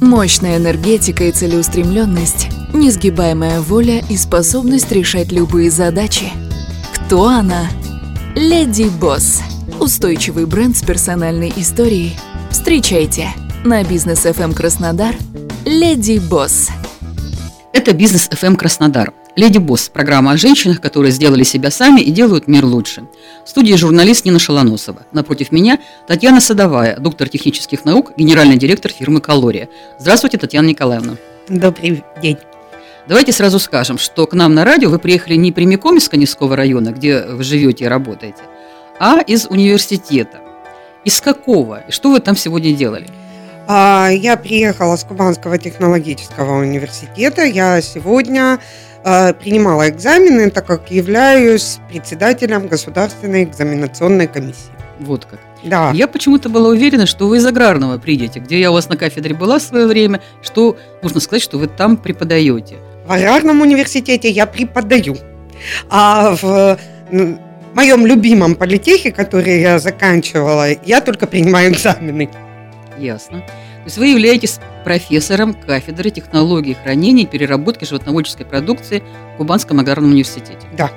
Мощная энергетика и целеустремленность, несгибаемая воля и способность решать любые задачи. Кто она? Леди Босс. Устойчивый бренд с персональной историей. Встречайте на бизнес FM Краснодар Леди Босс. Это бизнес FM Краснодар. Леди Босс – программа о женщинах, которые сделали себя сами и делают мир лучше. В студии журналист Нина Шалоносова. Напротив меня Татьяна Садовая, доктор технических наук, генеральный директор фирмы «Калория». Здравствуйте, Татьяна Николаевна. Добрый день. Давайте сразу скажем, что к нам на радио вы приехали не прямиком из Коневского района, где вы живете и работаете, а из университета. Из какого? И что вы там сегодня делали? А, я приехала с Кубанского технологического университета. Я сегодня принимала экзамены, так как являюсь председателем Государственной экзаменационной комиссии. Вот как. Да. Я почему-то была уверена, что вы из аграрного придете, где я у вас на кафедре была в свое время, что нужно сказать, что вы там преподаете. В аграрном университете я преподаю. А в моем любимом политехе, который я заканчивала, я только принимаю экзамены. Ясно. То есть вы являетесь профессором кафедры технологии хранения и переработки животноводческой продукции в Кубанском аграрном университете. Да.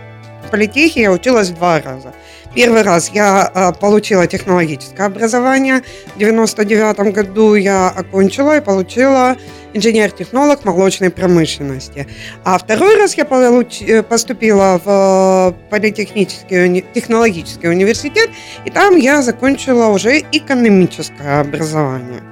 В политехе я училась два раза. Первый раз я а, получила технологическое образование. В 99 году я окончила и получила инженер-технолог молочной промышленности. А второй раз я. Э, поступила в э, политехнический технологический университет, и там я закончила уже экономическое образование.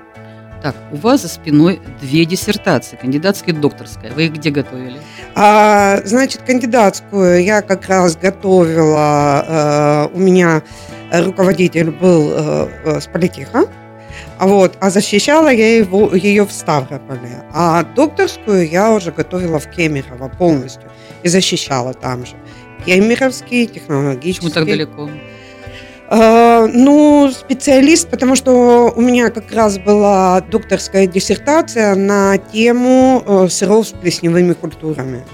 Так, у вас за спиной две диссертации, кандидатская и докторская. Вы их где готовили? А, значит, кандидатскую я как раз готовила. Э, у меня руководитель был э, с политеха. Вот, а защищала я его, ее в Ставрополе. А докторскую я уже готовила в Кемерово полностью. И защищала там же. Кемеровский, технологический. Почему так далеко? Э, ну, специалист, потому что у меня как раз была докторская диссертация на тему э, сыров с плесневыми культурами.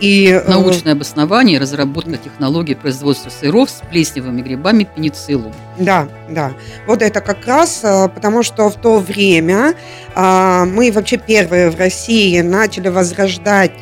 И, э, Научное обоснование и разработка технологий производства сыров с плесневыми грибами пенициллум. Да, да. Вот это как раз, потому что в то время мы вообще первые в России начали возрождать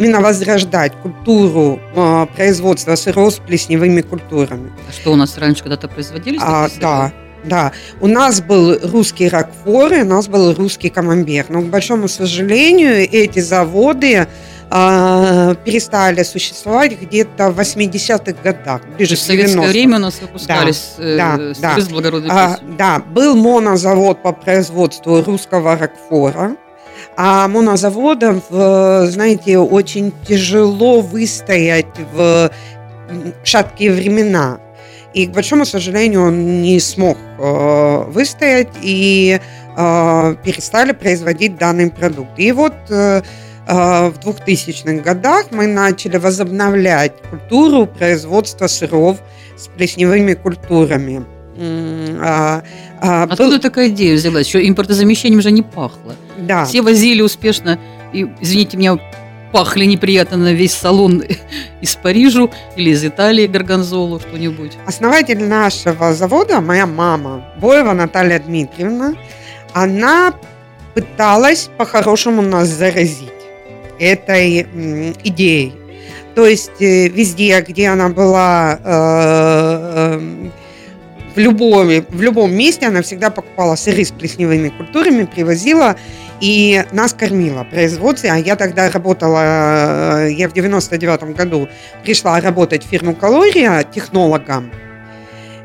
именно возрождать культуру э, производства сыров с плесневыми культурами. А что у нас раньше когда-то производились? А, да, да, у нас был русский ракфор, и у нас был русский камамбер. Но, к большому сожалению, эти заводы э, перестали существовать где-то в 80-х годах, ближе к 90 В советское время у нас выпускались да, э, да, сыры да. с благородной а, Да, был монозавод по производству русского ракфора. А монозаводам, знаете, очень тяжело выстоять в шаткие времена. И, к большому сожалению, он не смог э, выстоять и э, перестали производить данный продукт. И вот э, в 2000-х годах мы начали возобновлять культуру производства сыров с плесневыми культурами. А, а, Откуда был... такая идея взялась? Еще импортозамещением же не пахло. Да. Все возили успешно, и, извините меня, пахли неприятно на весь салон из Парижа или из Италии горгонзолу что-нибудь. Основатель нашего завода, моя мама, Боева Наталья Дмитриевна, она пыталась по-хорошему нас заразить этой идеей. То есть э, везде, где она была э, э, в любом, в любом месте она всегда покупала сыры с плесневыми культурами, привозила и нас кормила производстве. А я тогда работала, э, я в 99 году пришла работать в фирму «Калория» технологом.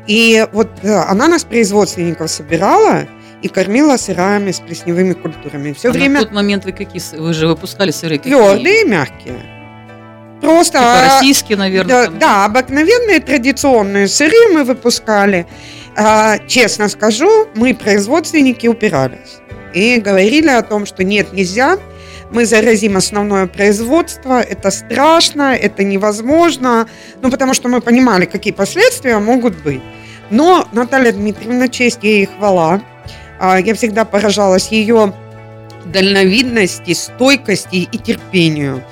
И вот э, она нас, производственников, собирала и кормила сырами с плесневыми культурами. Все а время... на тот момент вы какие? Вы же выпускали сыры какие? Твердые, мягкие. Просто... Типа российские, наверное. Да, да, обыкновенные традиционные сыры мы выпускали. А, честно скажу, мы, производственники, упирались. И говорили о том, что нет, нельзя. мы заразим основное производство, это страшно, это невозможно, ну, потому что мы понимали, какие последствия могут быть. Но Наталья Дмитриевна, честь ей и хвала, а, я всегда поражалась ее дальновидности, стойкости и терпению.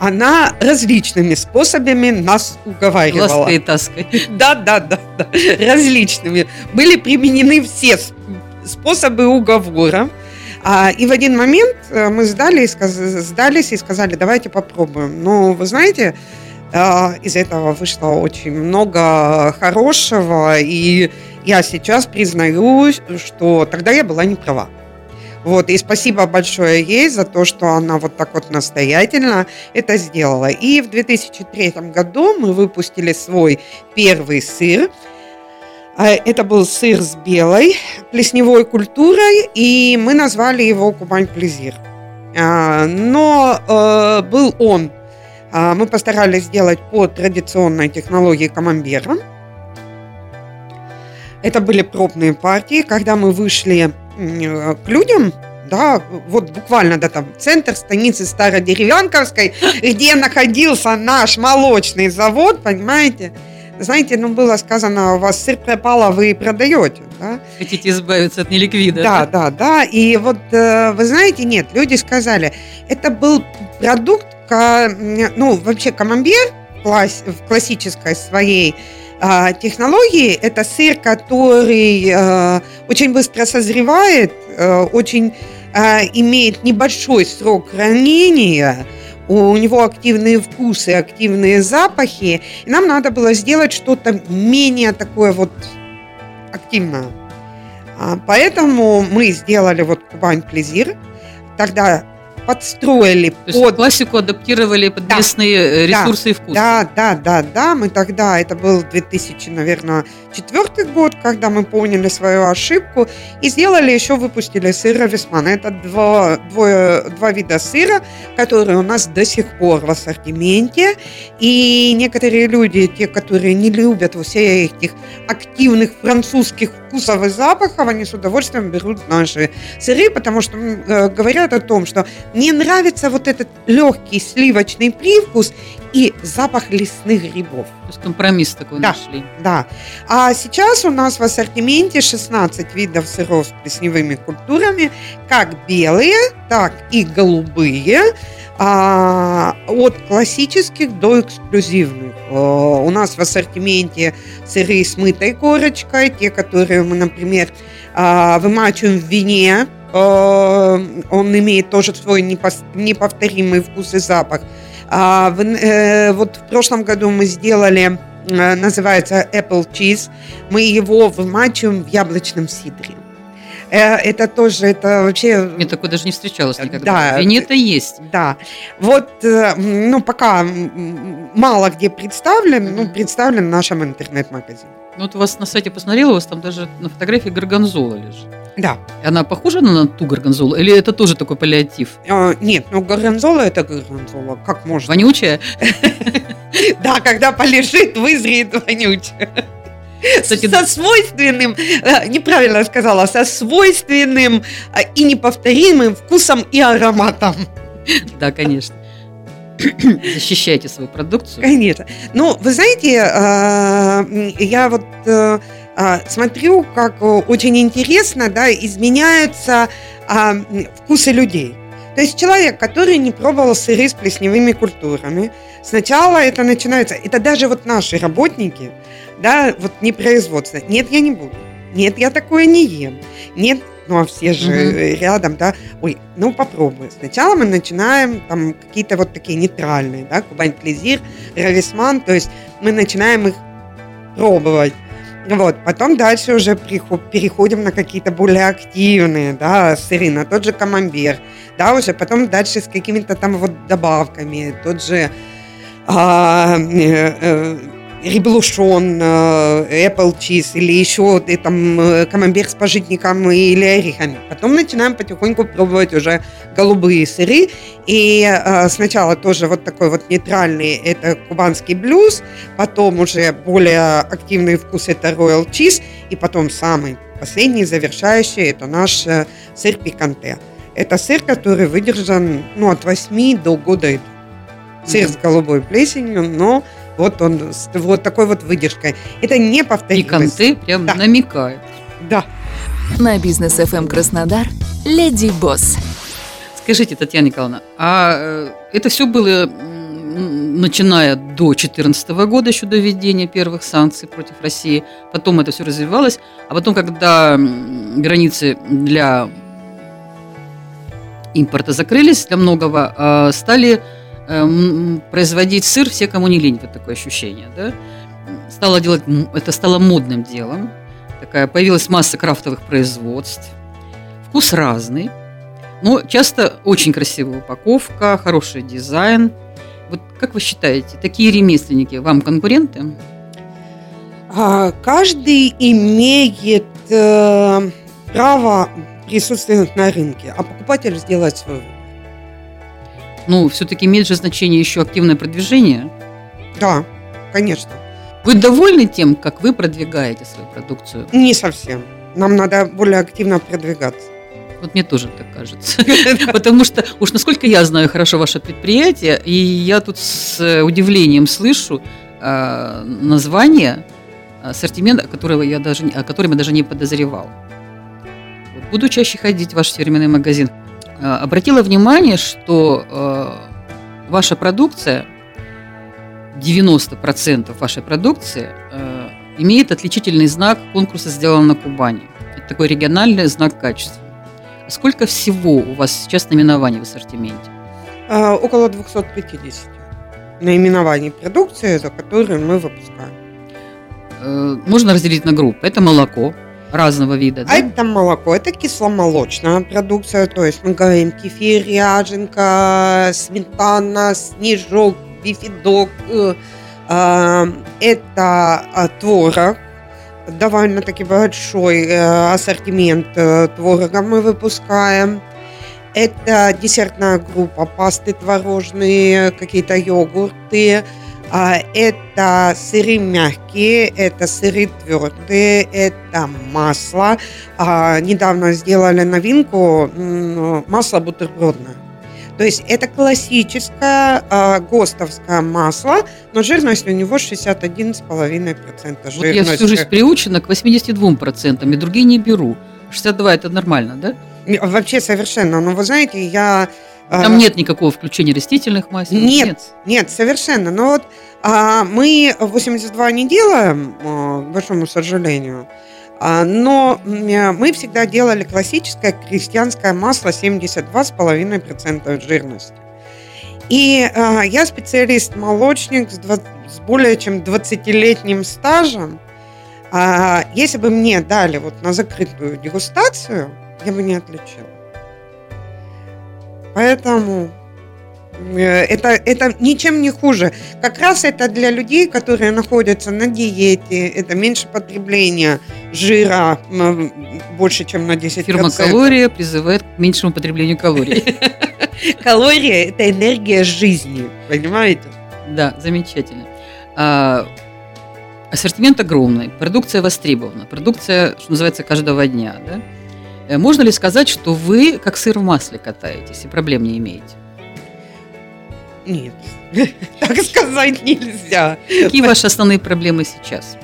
Она различными способами нас уговаривала. Лаской таской. Да, да, да, да, различными. Были применены все способы уговора. А, и в один момент э, мы сдали и сказ... сдались и сказали, давайте попробуем. Но вы знаете, а, из этого вышло очень много хорошего, и я сейчас признаюсь, что тогда я была не права. Вот, и спасибо большое ей за то, что она вот так вот настоятельно это сделала. И в 2003 году мы выпустили свой первый сыр. А, это был сыр с белой плесневой культурой, и мы назвали его Кубань Плезир. А, но э, был он а, мы постарались сделать по традиционной технологии камамбера. Это были пробные партии, когда мы вышли к людям, да, вот буквально да, там центр станицы Стародеревянковской, где находился наш молочный завод, понимаете? Знаете, ну было сказано, у вас сыр пропал, а вы продаете, да? Хотите избавиться от неликвида. Да, да, да. И вот, э, вы знаете, нет, люди сказали, это был продукт, ну, вообще камамбер в классической своей а, технологии это сыр, который э, очень быстро созревает, э, очень э, имеет небольшой срок хранения, у него активные вкусы, активные запахи, и нам надо было сделать что-то менее такое вот активное. А, поэтому мы сделали вот Кубань Плезир. Тогда подстроили То под... Есть классику адаптировали под да. местные э, ресурсы да. и вкусы. Да, да, да, да. Мы тогда, это был 2000, наверное, четвертый год, когда мы поняли свою ошибку и сделали еще, выпустили сыр Весман. Это два, двое, два вида сыра, которые у нас до сих пор в ассортименте. И некоторые люди, те, которые не любят все этих активных французских вкусов и запахов, они с удовольствием берут наши сыры, потому что э, говорят о том, что мне нравится вот этот легкий сливочный привкус и запах лесных грибов. Есть компромисс такой да, нашли. Да. А сейчас у нас в ассортименте 16 видов сыров с плесневыми культурами, как белые, так и голубые, а, от классических до эксклюзивных. У нас в ассортименте сыры с мытой корочкой, те, которые мы, например, а, вымачиваем в вине, он имеет тоже свой неповторимый вкус и запах. А в, э, вот в прошлом году мы сделали, э, называется Apple Cheese, мы его вымачиваем в яблочном сидре. Э, это тоже, это вообще... Мне такое даже не встречалось никогда. Да. Вине это есть. Да. Вот, э, ну, пока мало где представлен, mm-hmm. ну, представлен в нашем интернет-магазине. Ну, вот у вас на сайте посмотрела, у вас там даже на фотографии горгонзола лежит. Да. Она похожа на ту горгонзолу? Или это тоже такой паллиатив? А, нет, ну горгонзола это горгонзола. Как можно? Вонючая? Да, когда полежит, вызреет вонючая. Кстати, со свойственным, э, неправильно сказала, со свойственным э, и неповторимым вкусом и ароматом. Да, конечно. Защищайте свою продукцию. Конечно. Ну, вы знаете, э, я вот смотрю, как очень интересно да, изменяются а, вкусы людей. То есть человек, который не пробовал сыры с плесневыми культурами, сначала это начинается, это даже вот наши работники, да, вот не производство. Нет, я не буду. Нет, я такое не ем. Нет, ну а все же угу. рядом, да. Ой, ну попробуй. Сначала мы начинаем там какие-то вот такие нейтральные, да, Кубань Плезир, Рависман, то есть мы начинаем их пробовать. Вот, потом дальше уже переходим на какие-то более активные, да, сыры, на тот же камамбер, да, уже потом дальше с какими-то там вот добавками, тот же а, э, э, реблушон, э, apple cheese или еще э, там э, камамбер с пожитником или орехами. Потом начинаем потихоньку пробовать уже голубые сыры. И сначала тоже вот такой вот нейтральный, это кубанский блюз, потом уже более активный вкус, это royal cheese, и потом самый последний, завершающий, это наш сыр пиканте. Это сыр, который выдержан ну, от 8 до года. Сыр с голубой плесенью, но вот он с вот такой вот выдержкой. Это не И повторимость. конты прям Да. намекают. Да. На бизнес FM Краснодар Леди Босс. Скажите, Татьяна Николаевна, а э, это все было начиная до 2014 года, еще до введения первых санкций против России. Потом это все развивалось. А потом, когда границы для импорта закрылись для многого, э, стали производить сыр все, кому не лень, вот такое ощущение. Да? Стало делать, это стало модным делом. Такая, появилась масса крафтовых производств. Вкус разный. Но часто очень красивая упаковка, хороший дизайн. Вот как вы считаете, такие ремесленники вам конкуренты? А, Каждый имеет э, право присутствовать на рынке, а покупатель сделает свой выбор. Ну, все-таки имеет же значение еще активное продвижение. Да, конечно. Вы довольны тем, как вы продвигаете свою продукцию? Не совсем. Нам надо более активно продвигаться. Вот мне тоже так кажется. Потому что уж насколько я знаю хорошо ваше предприятие, и я тут с удивлением слышу э, название ассортимента, которого я даже, о котором я даже не подозревал. Буду чаще ходить в ваш фирменный магазин. Э, Обратила внимание, что э, ваша продукция, 90% вашей продукции э, имеет отличительный знак конкурса «Сделано на Кубани». Это такой региональный знак качества. А Сколько всего у вас сейчас наименований в ассортименте? А, Около 250 наименований продукции, за которые мы выпускаем. Можно разделить на группы. Это молоко разного вида. А да? это молоко, это кисломолочная продукция, то есть мы говорим кефир, ряженка, сметана, снежок, бифидок. э, а, Это а, творог, довольно-таки большой э, ассортимент э, творога мы выпускаем. Это десертная группа, пасты творожные, какие-то йогурты. А, Это сыры мягкие, это сыры твердые, это масло. А, Недавно сделали новинку масло бутербродное. То есть это классическое а, ГОСТовское масло, но жирность у него 61,5% жирность. Вот я всю жизнь приучена к 82%, и другие не беру. 62 это нормально, да? Вообще совершенно. Но вы знаете, я... а, Там нет никакого включения растительных масел. Нет. Нет, совершенно. Но вот а, мы 82 не делаем, а, к большому сожалению. А, но м, мы всегда делали классическое крестьянское масло 72,5% жирности. И а, я специалист-молочник с, с более чем 20-летним стажем. А, если бы мне дали вот на закрытую дегустацию, я бы не отличила. Поэтому э, это, это ничем не хуже. Как раз это для людей, которые находятся на диете, это меньше потребления жира, больше, чем на 10%. Фирма «Калория» призывает к меньшему потреблению калорий. Калория – это энергия жизни, понимаете? Да, замечательно. А, Ассортимент огромный, продукция востребована, продукция, что называется, каждого дня. Да? Э, Можно ли сказать, что вы как сыр в масле катаетесь и проблем не имеете? Нет, так сказать нельзя. Какие ваши основные проблемы сейчас?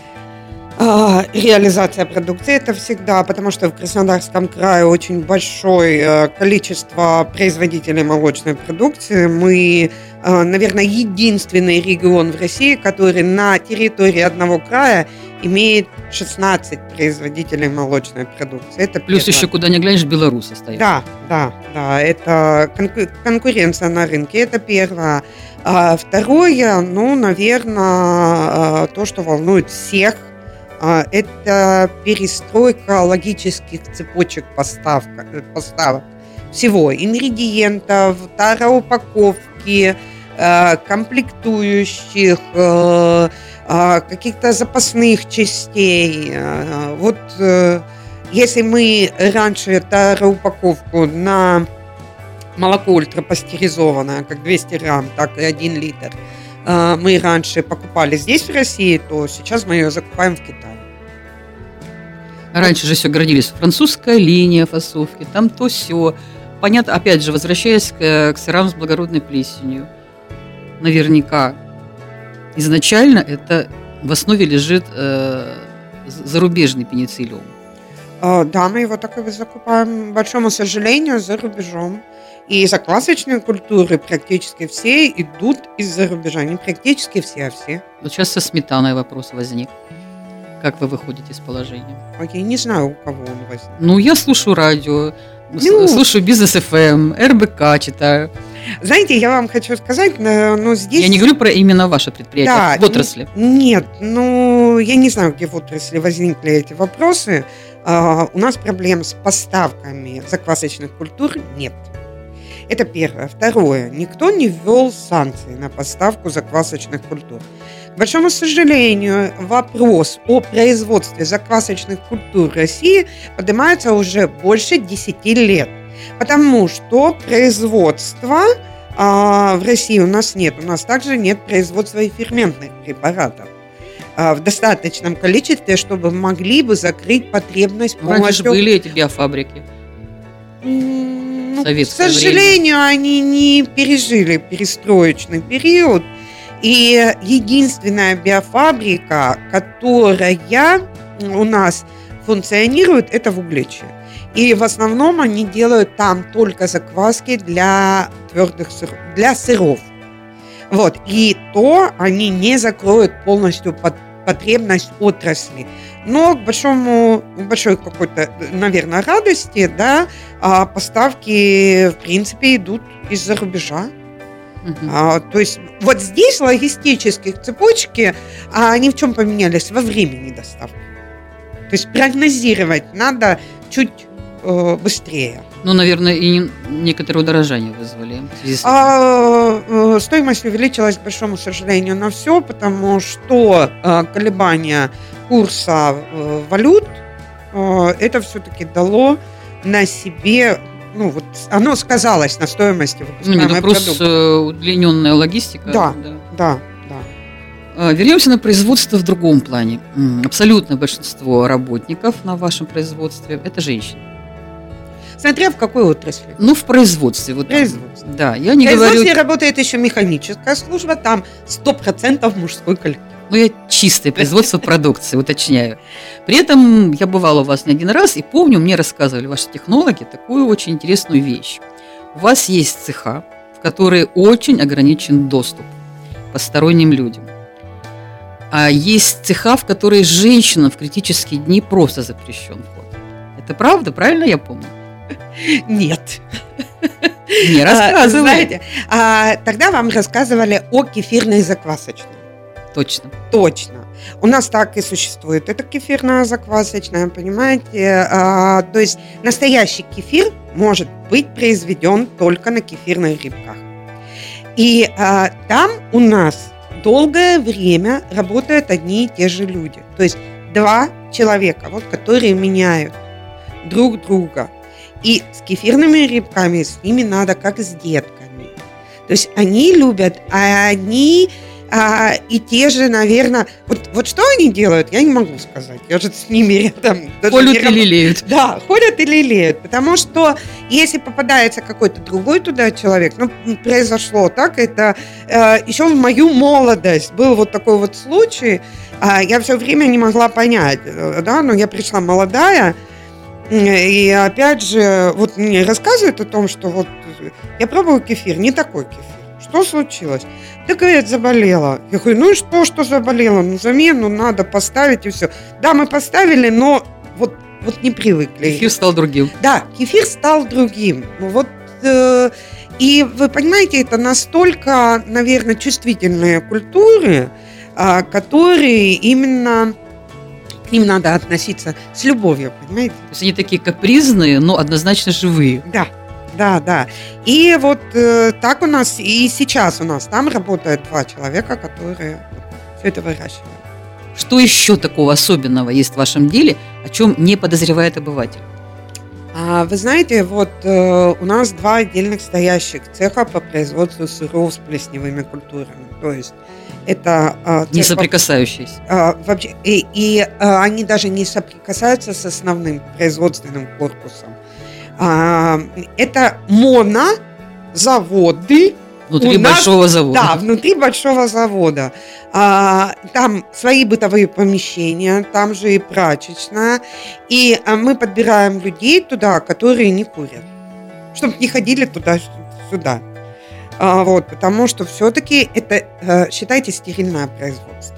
А, Реализация продукции это всегда, потому что в Краснодарском крае очень большое э, количество производителей молочной продукции. Мы, э, наверное, единственный регион в России, который на территории одного края имеет 16 производителей молочной продукции. Это Плюс первое. еще куда ни глянешь, белорусы стоят. Да, да, да, это конку- конкуренция на рынке, это первое. А второе, ну, наверное, то, что волнует всех, это перестройка логических цепочек поставка, э, поставок всего, ингредиентов, тароупаковки, э, комплектующих, э, а, каких-то запасных частей. Вот если мы раньше тароупаковку на молоко ультрапастеризованное, как 200 грамм, так и 1 литр, э, мы раньше покупали здесь, в России, то сейчас мы ее закупаем в Китае. Раньше же все гордились. Французская линия фасовки, там то все. понятно, опять же, возвращаясь к, к сырам с благородной плесенью, наверняка изначально это в основе лежит э, зарубежный пенициллиум. А, да, мы его так и закупаем, к большому сожалению, за рубежом. И заквасочные культуры практически все идут из-за рубежа. Не практически все, а все. Вот сейчас со сметаной вопрос возник. Как вы выходите из положения? Я не знаю, у кого он возник. Ну, я слушаю радио, ну, слушаю бизнес FM, РБК читаю. Знаете, я вам хочу сказать, но здесь... Я не говорю про именно ваше предприятие, да, в отрасли. Нет, ну, я не знаю, где в отрасли возникли эти вопросы. Uh, у нас проблем с поставками заквасочных культур нет. Это первое. Второе. Никто не ввел санкции на поставку заквасочных культур. К большому сожалению, вопрос о производстве заквасочных культур в России поднимается уже больше 10 лет. Потому что производства а, в России у нас нет. У нас также нет производства и ферментных препаратов а, в достаточном количестве, чтобы могли бы закрыть потребность полностью. Раньше же были эти биофабрики. Ну, к сожалению, время. они не пережили перестроечный период. И единственная биофабрика, которая у нас функционирует, это в Угличе. И в основном они делают там только закваски для твердых сыров, для сыров. Вот. И то они не закроют полностью под потребность отрасли. Но к большому, большой какой-то, наверное, радости, да, а поставки, в принципе, идут из-за рубежа. Uh-huh. А, то есть вот здесь логистические цепочки, а они в чем поменялись? Во времени доставки. То есть прогнозировать надо чуть э, быстрее. Ну, наверное, и некоторые удорожания вызвали. А, э, стоимость увеличилась, к большому сожалению, на все, потому что э, колебания курса э, валют это все-таки дало на себе ну, вот оно сказалось на стоимости выпускаемой ну, продукции. удлиненная логистика. Да, да, да. да. Вернемся на производство в другом плане. Абсолютное большинство работников на вашем производстве – это женщины. Смотря в какой отрасли. Ну, в производстве. Вот производстве. Да, я не в производстве говорю... работает еще механическая служба, там 100% мужской коллектив. Ну, я чистое производство продукции, уточняю. При этом я бывала у вас не один раз, и помню, мне рассказывали ваши технологи такую очень интересную вещь. У вас есть цеха, в которые очень ограничен доступ посторонним людям. А есть цеха, в которые женщинам в критические дни просто запрещен вход. Это правда, правильно я помню? Нет. Не рассказывали. А, знаете, а, тогда вам рассказывали о кефирной заквасочной. Точно. Точно. У нас так и существует. Это кефирная заквасочная, понимаете? А, то есть настоящий кефир может быть произведен только на кефирных рыбках. И а, там у нас долгое время работают одни и те же люди. То есть два человека, вот, которые меняют друг друга. И с кефирными рыбками с ними надо как с детками. То есть они любят, а они а, и те же, наверное, вот, вот что они делают, я не могу сказать. Я же с ними рядом. Ходят и лелеют. Да, ходят и лелеют. Потому что если попадается какой-то другой туда человек, ну, произошло так, это э, еще в мою молодость был вот такой вот случай, э, я все время не могла понять, э, да, но я пришла молодая, и опять же, вот мне рассказывают о том, что вот я пробую кефир, не такой кефир. Что случилось? Да, говорит, заболела. Я говорю, ну и что, что заболела? Ну, замену надо поставить и все. Да, мы поставили, но вот, вот не привыкли. Кефир стал другим. Да, кефир стал другим. Ну, вот э, и вы понимаете, это настолько, наверное, чувствительные культуры, э, которые именно к ним надо относиться с любовью, понимаете? То есть они такие капризные, но однозначно живые. Да, да, да. И вот э, так у нас и сейчас у нас там работают два человека, которые все это выращивают. Что еще такого особенного есть в вашем деле, о чем не подозревает обыватель? А, вы знаете, вот э, у нас два отдельных стоящих цеха по производству сыров с плесневыми культурами. То есть это э, не соприкасающиеся. Э, вообще, и, и э, они даже не соприкасаются с основным производственным корпусом. А, это монозаводы. Внутри У нас- большого завода. Да, внутри большого завода. А, там свои бытовые помещения, там же и прачечная. И а, мы подбираем людей туда, которые не курят. Чтобы не ходили туда-сюда. А, вот, потому что все-таки это, э, считайте, стерильное производство.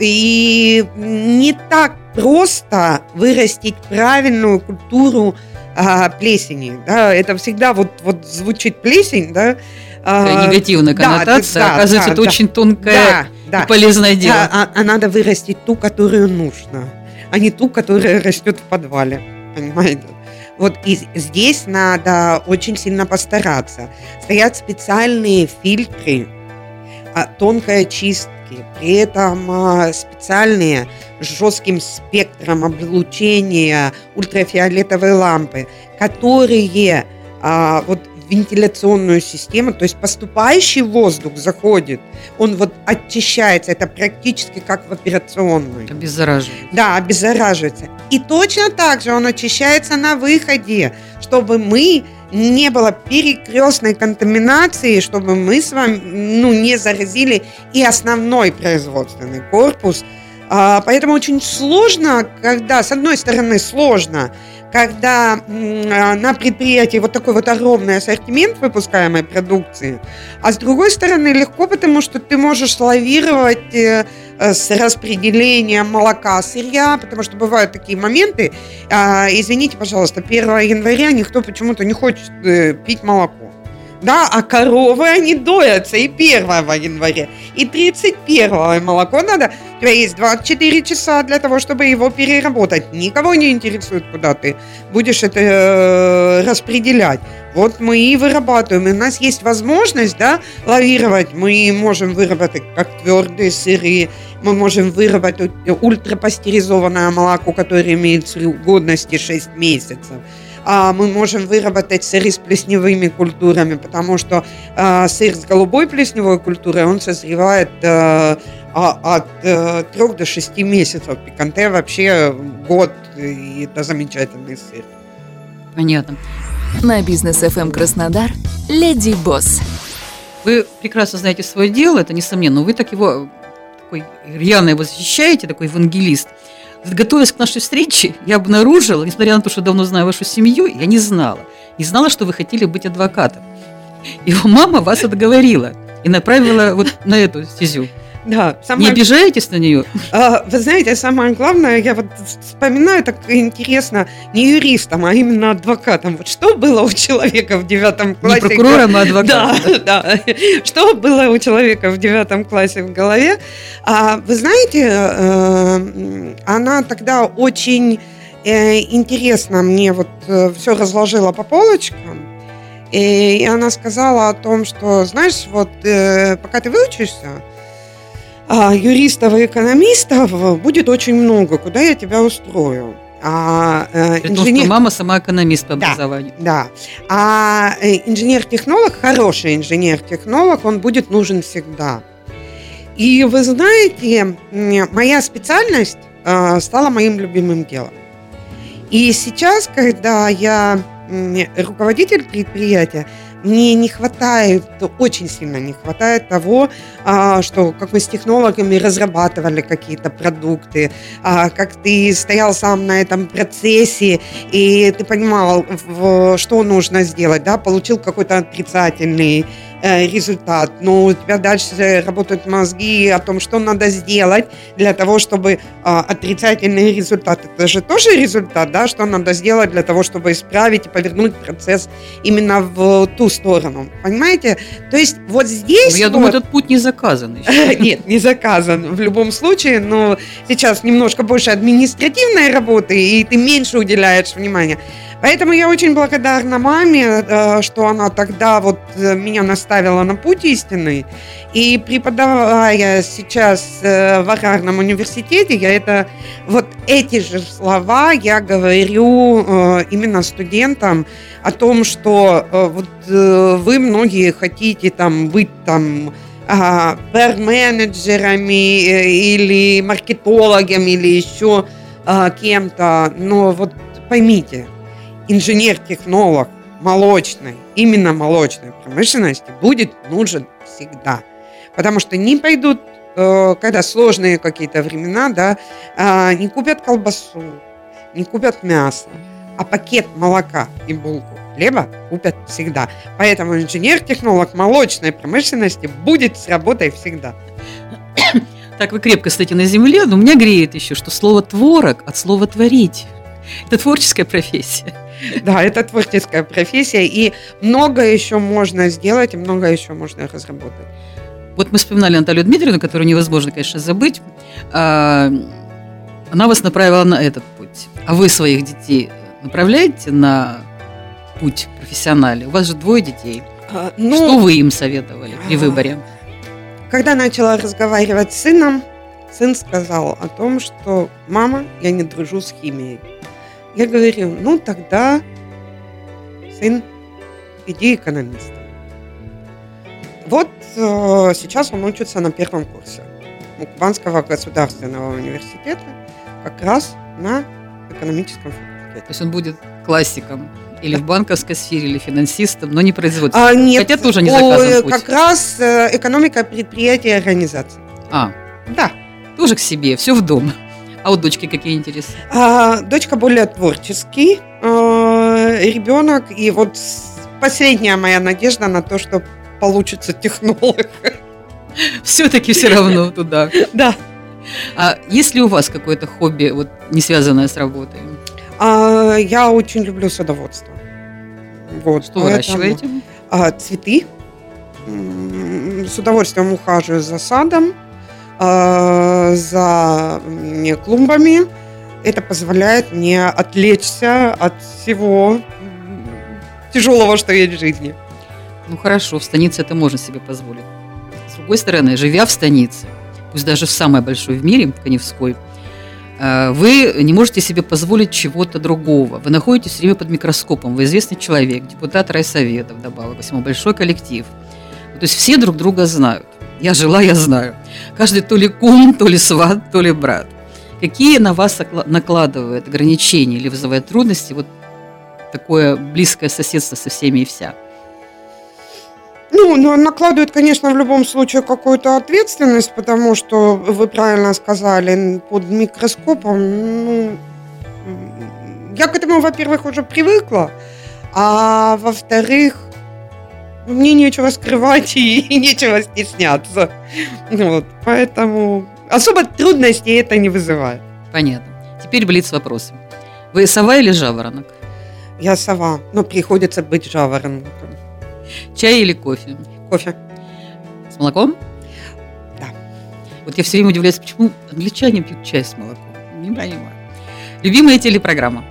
И не так просто вырастить правильную культуру а, плесени. Да? Это всегда вот, вот звучит плесень, да? А, негативная да, коннотация. да, Оказывается, да, это да. очень тонкое Да, да. и полезное дело. А, а- а надо вырастить ту, которую нужно, а не ту, которая растет в подвале. Понимаете? Вот и здесь надо очень сильно постараться. Стоят специальные фильтры а, тонкой очистки, при этом а, специальные с жестким спектром облучения ультрафиолетовые лампы, которые а, вот вентиляционную систему, то есть поступающий воздух заходит, он вот очищается, это практически как в операционной. Обеззараживает. Да, обеззараживается. И точно так же он очищается на выходе, чтобы мы не было перекрестной контаминации, чтобы мы с вами ну, не заразили и основной производственный корпус. А, поэтому очень сложно, когда, с одной стороны, сложно, когда а, на предприятии вот такой вот огромный ассортимент выпускаемой продукции, а с другой стороны легко, потому что ты можешь лавировать э, э, с распределением молока сырья, потому что бывают такие моменты. А, извините, пожалуйста, 1 января никто почему-то не хочет э, пить молоко. Да, а коровы, они доятся и 1 января, и 31 молоко надо. У тебя есть 24 часа для того, чтобы его переработать. Никого не интересует, куда ты будешь это э, распределять. Вот мы и вырабатываем. И у нас есть возможность да, лавировать. Мы можем выработать как твердые сыры, мы можем выработать ультрапастеризованное молоко, которое имеет срок годности 6 месяцев. А мы можем выработать сыры с плесневыми культурами, потому что а, сыр с голубой плесневой культурой, он созревает э, а, от э, 3 до 6 месяцев. Пиканте вообще год, и это замечательный сыр. Понятно. На бизнес FM Краснодар Леди Босс. Вы прекрасно знаете свое дело, это несомненно, но вы так его такой рьяно его защищаете, такой евангелист. Готовясь к нашей встрече, я обнаружила, несмотря на то, что давно знаю вашу семью, я не знала. Не знала, что вы хотели быть адвокатом. Его мама вас отговорила и направила вот на эту стезю. Да, Не самое обижаетесь на нее? А, Вы знаете, самое главное, я вот вспоминаю так интересно, не юристом, а именно адвокатом. Вот что было у человека в девятом Не классе? прокурором, а адвокатом. Да, да. Что было у человека в девятом классе в голове? А, вы знаете, э, она тогда очень э, интересно мне вот все разложила по полочкам. И она сказала о том, что, знаешь, вот э, пока ты выучишься, юристов и экономистов будет очень много, куда я тебя устрою. А э, При том, что инженер... мама сама экономист по Да. образованию. Да. А э, инженер-технолог, хороший инженер-технолог, он будет нужен всегда. И вы знаете, моя специальность э, стала моим любимым делом. И сейчас, когда я руководитель предприятия, мне не хватает, очень сильно не хватает того, а, что как мы с технологами разрабатывали какие-то продукты, а, как ты стоял сам на этом процессе, и ты понимал, что нужно сделать, да, получил какой-то отрицательный результат, но у тебя дальше работают мозги о том, что надо сделать для того, чтобы а, отрицательный результат, это же тоже результат, да, что надо сделать для того, чтобы исправить и повернуть процесс именно в ту сторону, понимаете? То есть вот здесь... Ну, Я вот- думаю, этот путь не заказан нет, не заказан в любом случае, но сейчас немножко больше административной работы, и ты меньше уделяешь внимания. Поэтому я очень благодарна маме, э, что она тогда вот э, меня наставила на путь истинный. И преподавая сейчас э, в аграрном университете, я это вот эти же слова я говорю именно студентам о том, что вот вы многие хотите там быть там а, пиар-менеджерами э, или маркетологами или еще а, кем-то. Но вот поймите, инженер-технолог молочной, именно молочной промышленности будет нужен всегда. Потому что не пойдут, э, когда сложные какие-то времена, да, э, не купят колбасу, не купят мясо, а пакет молока и булку хлеба купят всегда. Поэтому инженер-технолог молочной промышленности будет с работой всегда. Так вы крепко стоите на земле, но меня греет еще, что слово «творог» от слова «творить». Это творческая профессия. Да, это творческая профессия, и много еще можно сделать, и много еще можно разработать. Вот мы вспоминали Наталью Дмитриевну, которую невозможно, конечно, забыть. А, она вас направила на этот путь. А вы своих детей направляете на путь профессиональный? У вас же двое детей. А, ну, Что вы им советовали при выборе? Когда начала разговаривать с сыном, сын сказал о том, что «мама, я не дружу с химией». Я говорю, ну тогда, сын, иди экономистом. Вот э, сейчас он учится на первом курсе Кубанского государственного университета как раз на экономическом факультете. То есть он будет классиком или в банковской сфере, или финансистом, но не производителем. А, нет, Хотя тоже не заказан путь. Как раз э, экономика предприятий и организаций. А, да. Тоже к себе, все в дом. А у дочки какие интересы? А, дочка более творческий э, ребенок. И вот последняя моя надежда на то, что получится технолог. Все-таки все равно туда. Да. А есть ли у вас какое-то хобби, вот не связанное с работой? А, я очень люблю садоводство. Вот, Что выращиваете? А, цветы. С удовольствием ухаживаю за садом, а, за клумбами. Это позволяет мне отвлечься от всего тяжелого, что есть в жизни. Ну хорошо, в станице это можно себе позволить. С другой стороны, живя в станице, пусть даже в самой большой в мире, в Коневской, э, вы не можете себе позволить чего-то другого. Вы находитесь все время под микроскопом. Вы известный человек, депутат райсовета вдобавок, восьмой большой коллектив. То есть все друг друга знают. Я жила, я знаю. Каждый то ли кум, то ли сват, то ли брат. Какие на вас накладывают ограничения или вызывают трудности вот такое близкое соседство со всеми и вся? Ну, но накладывает, конечно, в любом случае какую-то ответственность, потому что, вы правильно сказали, под микроскопом, ну, я к этому, во-первых, уже привыкла, а во-вторых, мне нечего скрывать и, и нечего стесняться. Вот, поэтому особо трудностей это не вызывает. Понятно. Теперь блиц вопросы. Вы сова или жаворонок? Я сова, но приходится быть жаворонком. Чай или кофе? Кофе. С молоком? Да. Вот я все время удивляюсь, почему англичане пьют чай с молоком. Не понимаю. Любимая телепрограмма?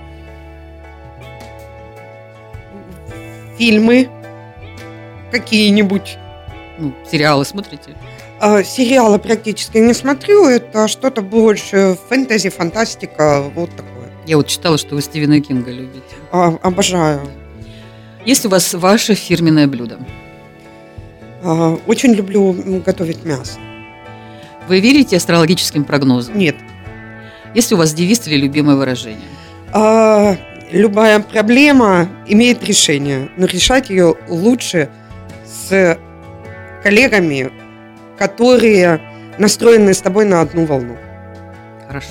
Фильмы какие-нибудь. Ну, сериалы смотрите? А, сериалы практически не смотрю. Это что-то больше фэнтези, фантастика, вот такое. Я вот читала, что вы Стивена Кинга любите. А, обожаю. Есть у вас ваше фирменное блюдо? А, очень люблю готовить мясо. Вы верите астрологическим прогнозам? Нет. Есть у вас девиз или любимое выражение? А, любая проблема имеет решение, но решать ее лучше с коллегами, которые настроены с тобой на одну волну. Хорошо.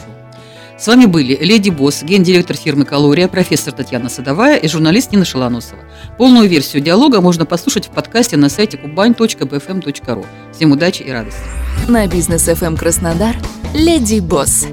С вами были Леди Босс, гендиректор фирмы «Калория», профессор Татьяна Садовая и журналист Нина Шалоносова. Полную версию диалога можно послушать в подкасте на сайте kubань.bfm.ru. Всем удачи и радости. На бизнес FM Краснодар «Леди Босс».